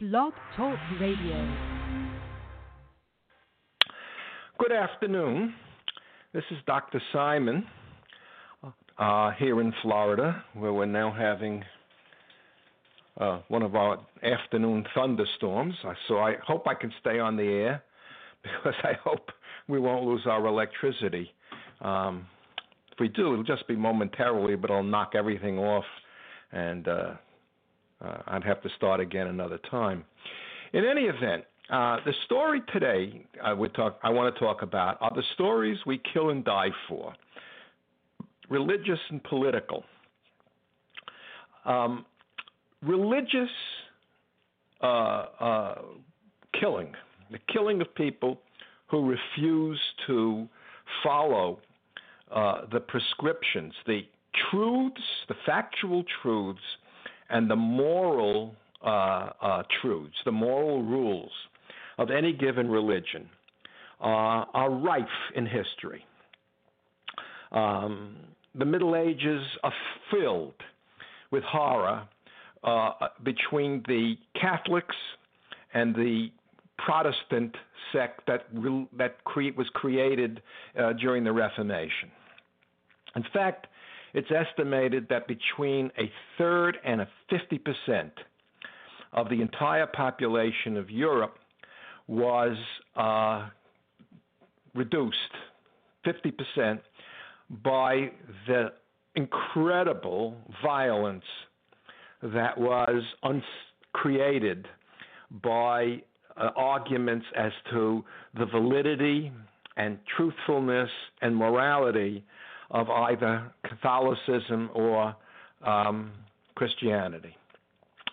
Blog Talk Radio. Good afternoon. This is Dr. Simon uh, here in Florida, where we're now having uh, one of our afternoon thunderstorms. So I hope I can stay on the air because I hope we won't lose our electricity. Um, if we do, it'll just be momentarily, but it'll knock everything off, and uh, uh, I'd have to start again another time. In any event, uh, the story today I would talk I want to talk about are the stories we kill and die for, religious and political. Um, religious uh, uh, killing, the killing of people who refuse to follow uh, the prescriptions, the truths, the factual truths and the moral uh, uh, truths, the moral rules of any given religion uh, are rife in history. Um, the Middle Ages are filled with horror uh, between the Catholics and the Protestant sect that that cre- was created uh, during the Reformation. In fact, it's estimated that between a third and a 50 percent of the entire population of Europe was uh, reduced 50 percent by the incredible violence that was created by uh, arguments as to the validity and truthfulness and morality of either Catholicism or um, Christianity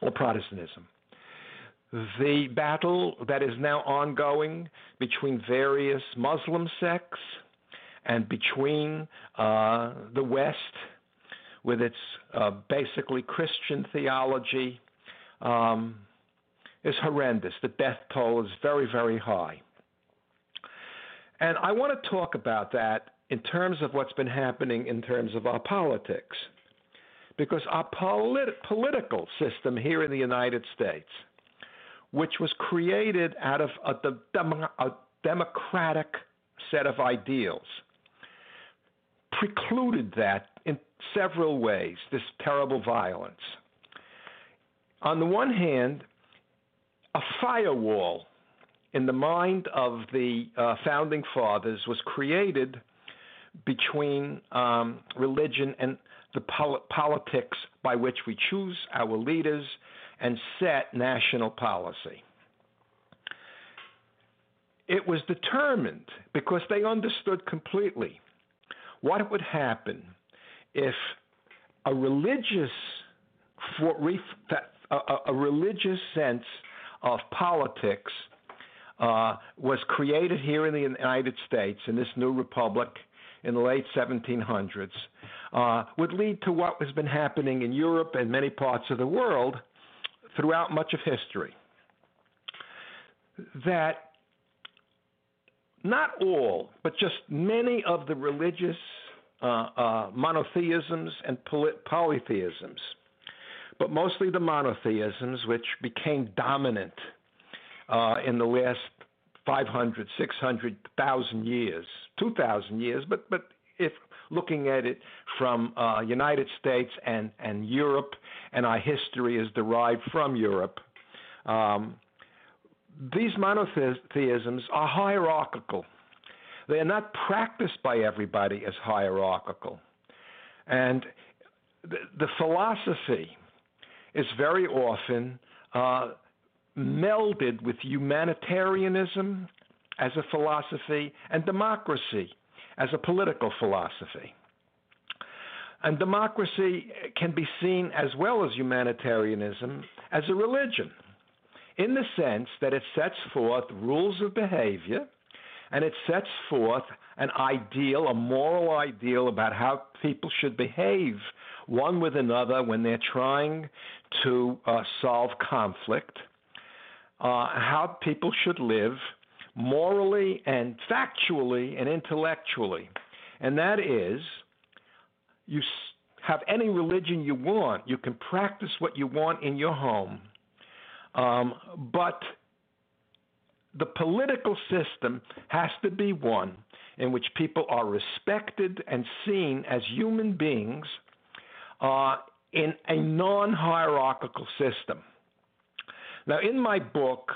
or Protestantism. The battle that is now ongoing between various Muslim sects and between uh, the West, with its uh, basically Christian theology, um, is horrendous. The death toll is very, very high. And I want to talk about that in terms of what's been happening in terms of our politics. Because our polit- political system here in the United States, which was created out of a, dem- a democratic set of ideals, precluded that in several ways, this terrible violence. On the one hand, a firewall in the mind of the uh, founding fathers was created between um, religion and the pol- politics by which we choose our leaders and set national policy. It was determined because they understood completely what would happen if a religious for, a, a religious sense of politics uh, was created here in the United States in this new republic in the late 1700s uh, would lead to what has been happening in Europe and many parts of the world throughout much of history. That not all, but just many of the religious uh, uh, monotheisms and poly- polytheisms, but mostly the monotheisms, which became dominant uh, in the last 500, 600,000 years, 2,000 years, but, but if looking at it from uh, United States and, and Europe, and our history is derived from Europe, um, these monotheisms are hierarchical. They are not practiced by everybody as hierarchical. And the, the philosophy is very often uh, melded with humanitarianism as a philosophy and democracy as a political philosophy. And democracy can be seen as well as humanitarianism as a religion, in the sense that it sets forth rules of behavior and it sets forth an ideal, a moral ideal about how people should behave one with another when they're trying to uh, solve conflict uh, how people should live morally and factually and intellectually. And that is, you have any religion you want, you can practice what you want in your home. Um, but the political system has to be one in which people are respected and seen as human beings uh, in a non hierarchical system. Now, in my book,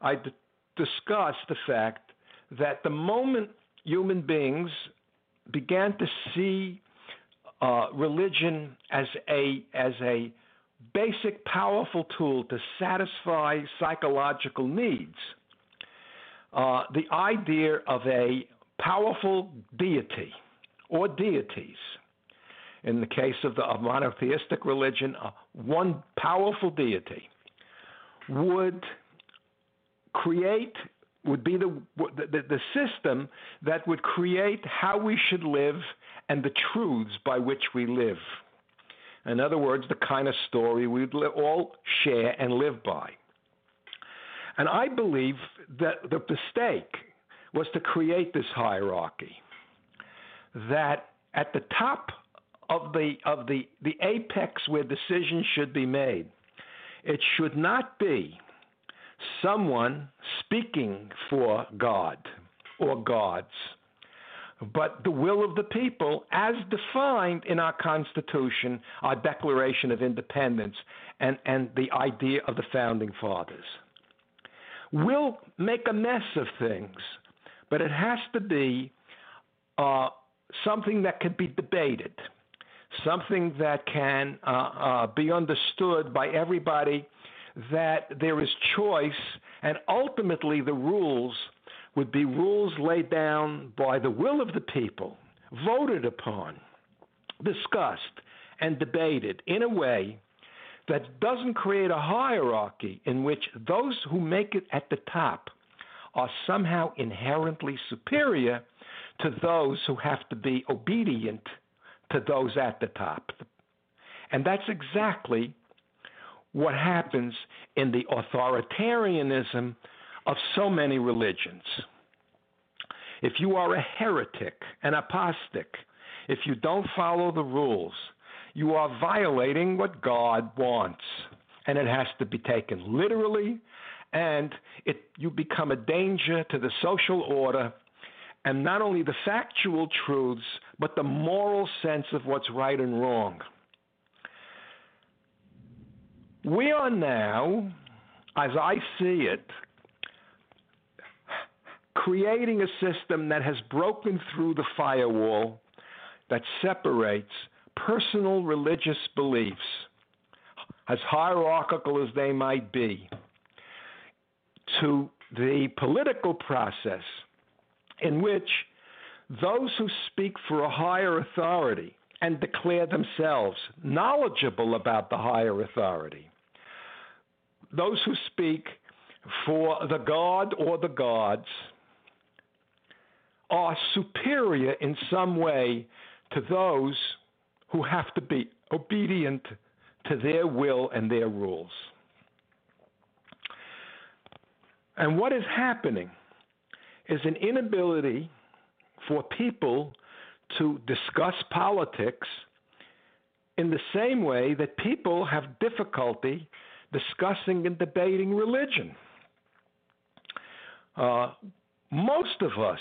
I d- discuss the fact that the moment human beings began to see uh, religion as a as a basic, powerful tool to satisfy psychological needs. Uh, the idea of a powerful deity or deities, in the case of the of monotheistic religion, uh, one powerful deity would create would be the, the, the system that would create how we should live and the truths by which we live. In other words, the kind of story we'd all share and live by. And I believe that the mistake was to create this hierarchy. That at the top of the of the, the apex where decisions should be made, it should not be someone speaking for God or gods, but the will of the people as defined in our Constitution, our Declaration of Independence, and, and the idea of the Founding Fathers. We'll make a mess of things, but it has to be uh, something that can be debated, something that can uh, uh, be understood by everybody that there is choice, and ultimately the rules would be rules laid down by the will of the people, voted upon, discussed, and debated in a way that doesn't create a hierarchy in which those who make it at the top are somehow inherently superior to those who have to be obedient to those at the top. And that's exactly what happens in the authoritarianism of so many religions. If you are a heretic, an apostate, if you don't follow the rules, you are violating what God wants. And it has to be taken literally, and it, you become a danger to the social order and not only the factual truths, but the moral sense of what's right and wrong. We are now, as I see it, creating a system that has broken through the firewall that separates personal religious beliefs, as hierarchical as they might be, to the political process in which those who speak for a higher authority and declare themselves knowledgeable about the higher authority those who speak for the God or the gods are superior in some way to those who have to be obedient to their will and their rules. And what is happening is an inability for people to discuss politics in the same way that people have difficulty discussing and debating religion. Uh, most of us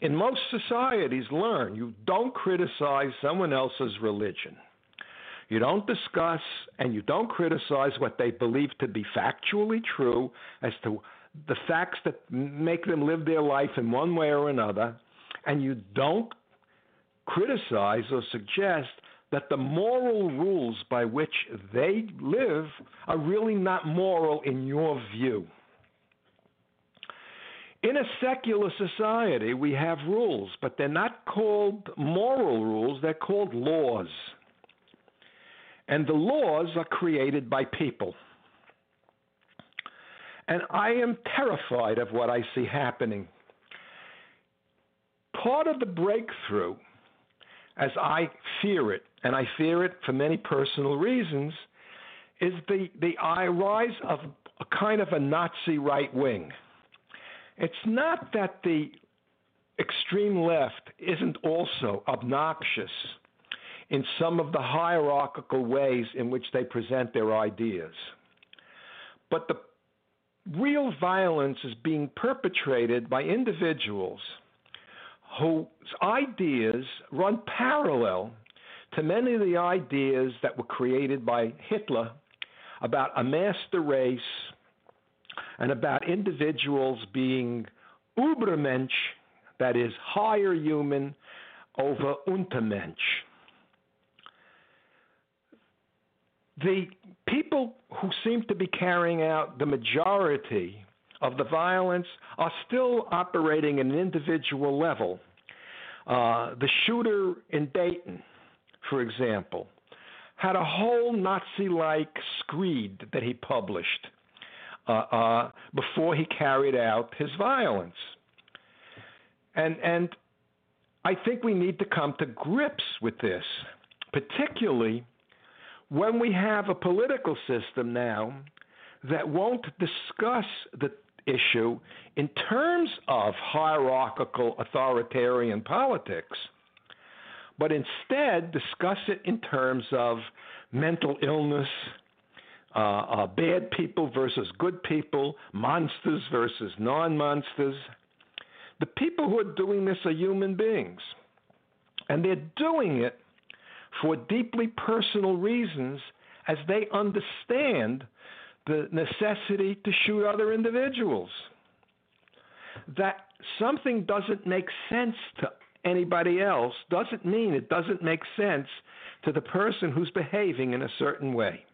in most societies learn you don't criticize someone else's religion. You don't discuss and you don't criticize what they believe to be factually true as to the facts that make them live their life in one way or another, and you don't criticize or suggest that the moral rules by which they live are really not moral in your view. In a secular society, we have rules, but they're not called moral rules, they're called laws. And the laws are created by people. And I am terrified of what I see happening. Part of the breakthrough, as I fear it, and I fear it for many personal reasons, is the, the rise of a kind of a Nazi right wing. It's not that the extreme left isn't also obnoxious in some of the hierarchical ways in which they present their ideas. but the real violence is being perpetrated by individuals whose ideas run parallel to many of the ideas that were created by Hitler about a master race and about individuals being Übermensch, that is, higher human over Untermensch. The people who seem to be carrying out the majority of the violence are still operating at an individual level. Uh, the shooter in Dayton, for example, had a whole Nazi like screed that he published uh, uh, before he carried out his violence. And, and I think we need to come to grips with this, particularly when we have a political system now that won't discuss the issue in terms of hierarchical authoritarian politics, but instead discuss it in terms of mental illness, uh, uh, bad people versus good people, monsters versus non monsters. The people who are doing this are human beings, and they're doing it for deeply personal reasons as they understand the necessity to shoot other individuals. That something doesn't make sense to anybody else doesn't mean it doesn't make sense to the person who's behaving in a certain way.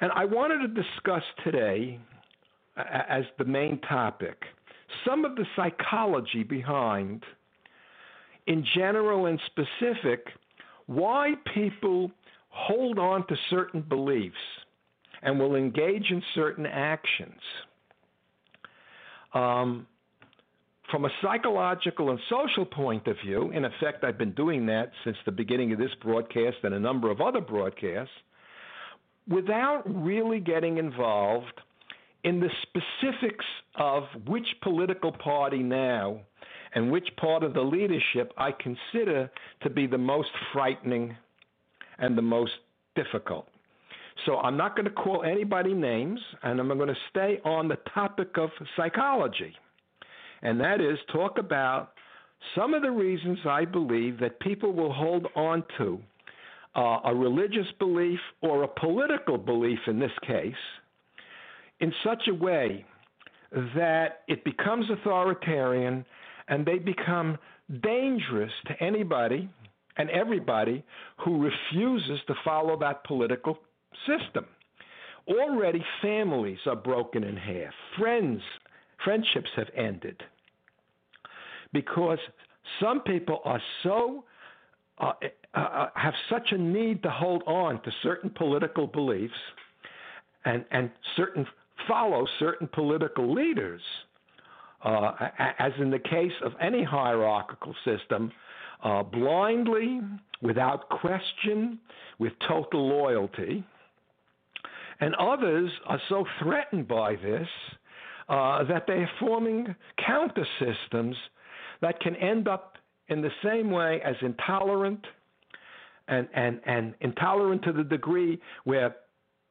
And I wanted to discuss today, as the main topic, some of the psychology behind in general and specific, why people hold on to certain beliefs and will engage in certain actions. Um, from a psychological and social point of view, in effect, I've been doing that since the beginning of this broadcast and a number of other broadcasts, without really getting involved in the specifics of which political party now and which part of the leadership I consider to be the most frightening and the most difficult. So I'm not going to call anybody names, and I'm going to stay on the topic of psychology. And that is talk about some of the reasons I believe that people will hold on to uh, a religious belief or a political belief in this case in such a way that it becomes authoritarian and they become dangerous to anybody and everybody who refuses to follow that political system. Already families are broken in half. Friends, friendships have ended. Because some people are so uh, uh, uh have such a need to hold on to certain political beliefs and, and certain follow certain political leaders uh, as in the case of any hierarchical system, uh, blindly, without question, with total loyalty. And others are so threatened by this uh, that they are forming counter systems that can end up in the same way as intolerant and, and, and intolerant to the degree where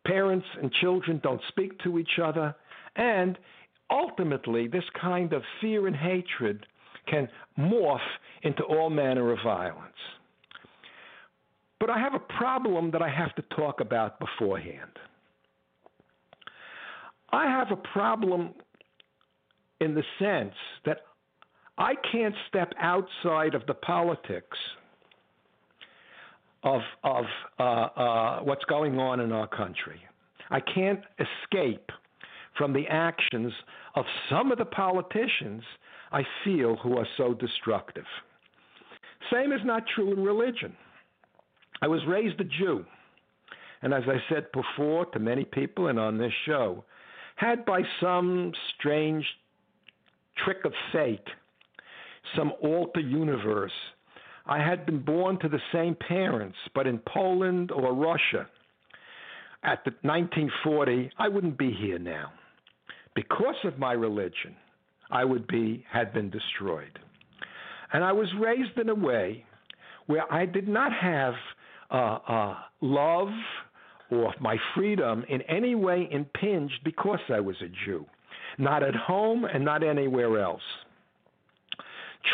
parents and children don't speak to each other, and ultimately, this kind of fear and hatred can morph into all manner of violence. But I have a problem that I have to talk about beforehand. I have a problem in the sense that I can't step outside of the politics of, of uh, uh, what's going on in our country. I can't escape from the actions of some of the politicians I feel who are so destructive. Same is not true in religion. I was raised a Jew, and as I said before to many people and on this show, had by some strange trick of fate, some alter universe, I had been born to the same parents, but in Poland or Russia. At the 1940, I wouldn't be here now because of my religion, I would be had been destroyed. And I was raised in a way where I did not have uh, uh, love or my freedom in any way impinged because I was a Jew, not at home and not anywhere else.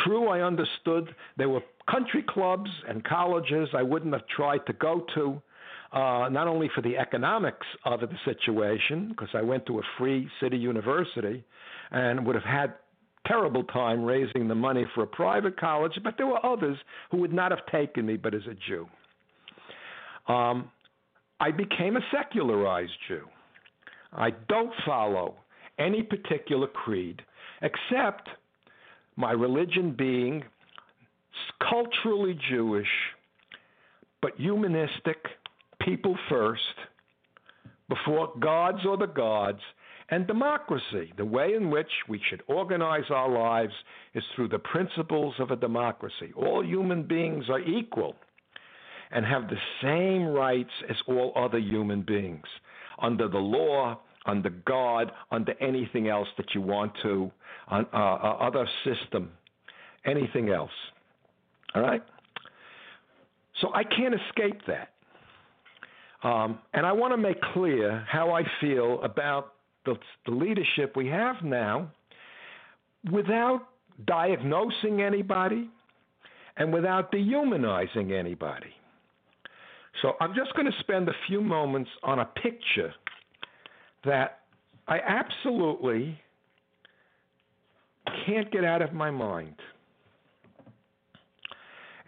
True, I understood there were country clubs and colleges I wouldn't have tried to go to, uh, not only for the economics of the situation, because I went to a free city university and would have had terrible time raising the money for a private college, but there were others who would not have taken me, but as a Jew. Um, I became a secularized Jew. I don't follow any particular creed except my religion being culturally Jewish, but humanistic, people first, before gods or the gods, and democracy. The way in which we should organize our lives is through the principles of a democracy. All human beings are equal and have the same rights as all other human beings under the law, under God, under anything else that you want to, uh, uh, other system, anything else. All right? So I can't escape that. Um, and I want to make clear how I feel about the, the leadership we have now without diagnosing anybody and without dehumanizing anybody. So I'm just going to spend a few moments on a picture that I absolutely can't get out of my mind.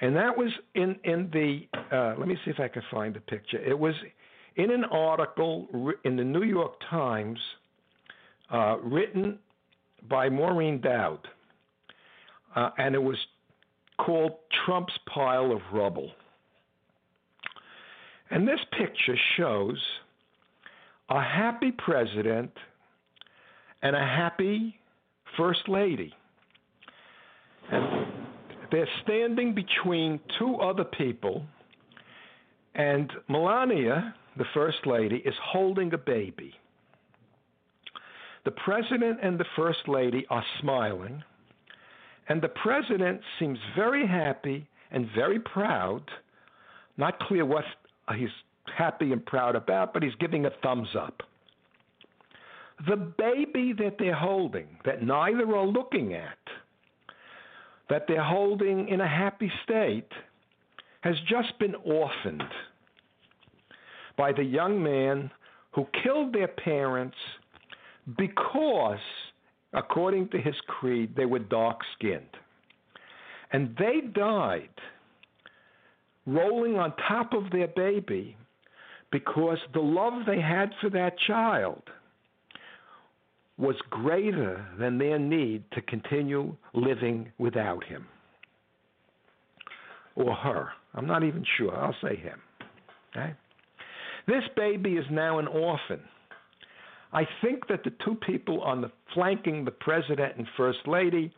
And that was in in the. Uh, let me see if I can find the picture. It was in an article in the New York Times, uh, written by Maureen Dowd, uh, and it was called "Trump's Pile of Rubble." And this picture shows a happy president and a happy first lady. And they're standing between two other people, and Melania, the first lady, is holding a baby. The president and the first lady are smiling, and the president seems very happy and very proud. Not clear what he's happy and proud about, but he's giving a thumbs up. The baby that they're holding, that neither are looking at, that they're holding in a happy state, has just been orphaned by the young man who killed their parents because, according to his creed, they were dark skinned. And they died rolling on top of their baby because the love they had for that child was greater than their need to continue living without him or her. I'm not even sure. I'll say him. Okay? This baby is now an orphan. I think that the two people on the flanking the president and first lady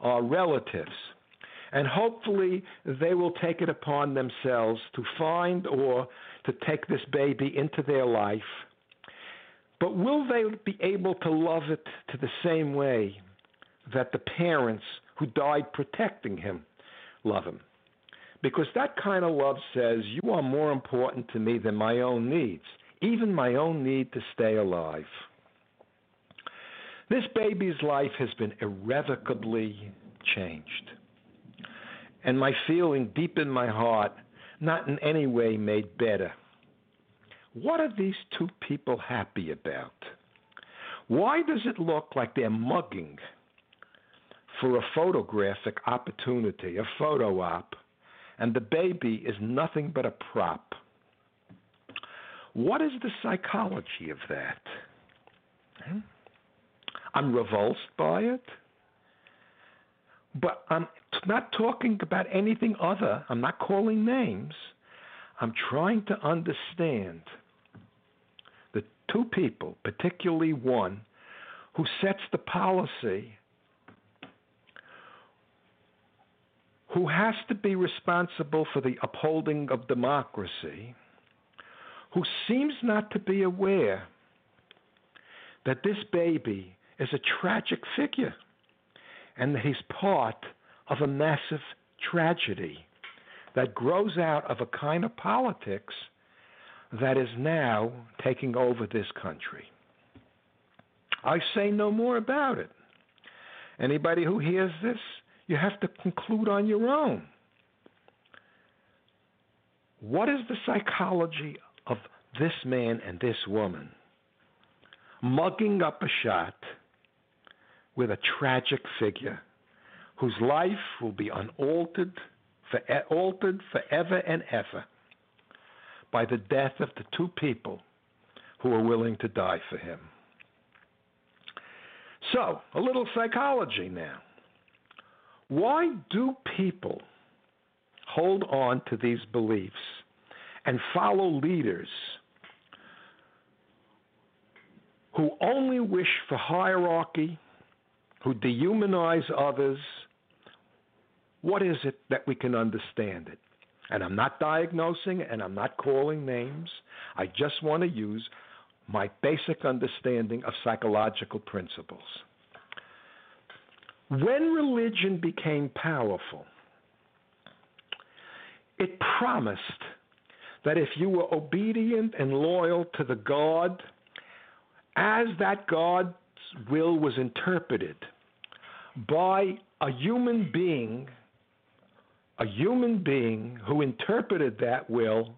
are relatives and hopefully they will take it upon themselves to find or to take this baby into their life. But will they be able to love it to the same way that the parents who died protecting him love him? Because that kind of love says, You are more important to me than my own needs, even my own need to stay alive. This baby's life has been irrevocably changed and my feeling deep in my heart not in any way made better. What are these two people happy about? Why does it look like they're mugging for a photographic opportunity, a photo op, and the baby is nothing but a prop? What is the psychology of that? Hmm? I'm revulsed by it. But I'm not talking about anything other. I'm not calling names. I'm trying to understand two people, particularly one, who sets the policy, who has to be responsible for the upholding of democracy, who seems not to be aware that this baby is a tragic figure and that he's part of a massive tragedy that grows out of a kind of politics that is now taking over this country. I say no more about it. Anybody who hears this, you have to conclude on your own. What is the psychology of this man and this woman mugging up a shot with a tragic figure whose life will be unaltered, for, altered forever and ever by the death of the two people who are willing to die for him. So, a little psychology now. Why do people hold on to these beliefs and follow leaders who only wish for hierarchy, who dehumanize others? What is it that we can understand it? And I'm not diagnosing and I'm not calling names. I just want to use my basic understanding of psychological principles. When religion became powerful, it promised that if you were obedient and loyal to the God, as that God's will was interpreted by a human being, a human being who interpreted that will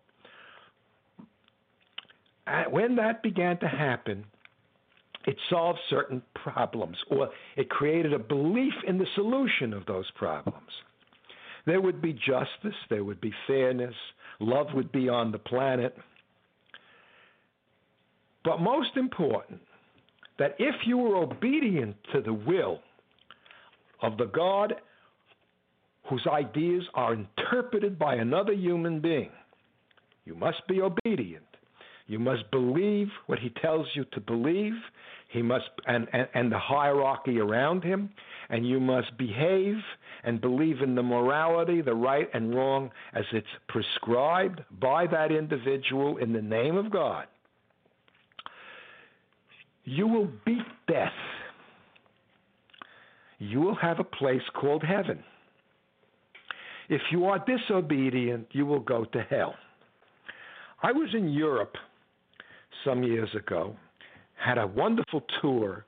uh, when that began to happen, it solved certain problems, or it created a belief in the solution of those problems. There would be justice, there would be fairness, love would be on the planet. But most important, that if you were obedient to the will of the God whose ideas are interpreted by another human being, you must be obedient. You must believe what he tells you to believe. He must and, and, and the hierarchy around him, and you must behave and believe in the morality, the right and wrong as it's prescribed by that individual in the name of God. You will beat death. You will have a place called heaven. If you are disobedient, you will go to hell. I was in Europe some years ago, had a wonderful tour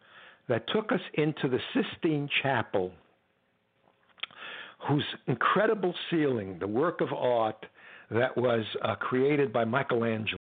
that took us into the Sistine Chapel, whose incredible ceiling, the work of art that was uh, created by Michelangelo,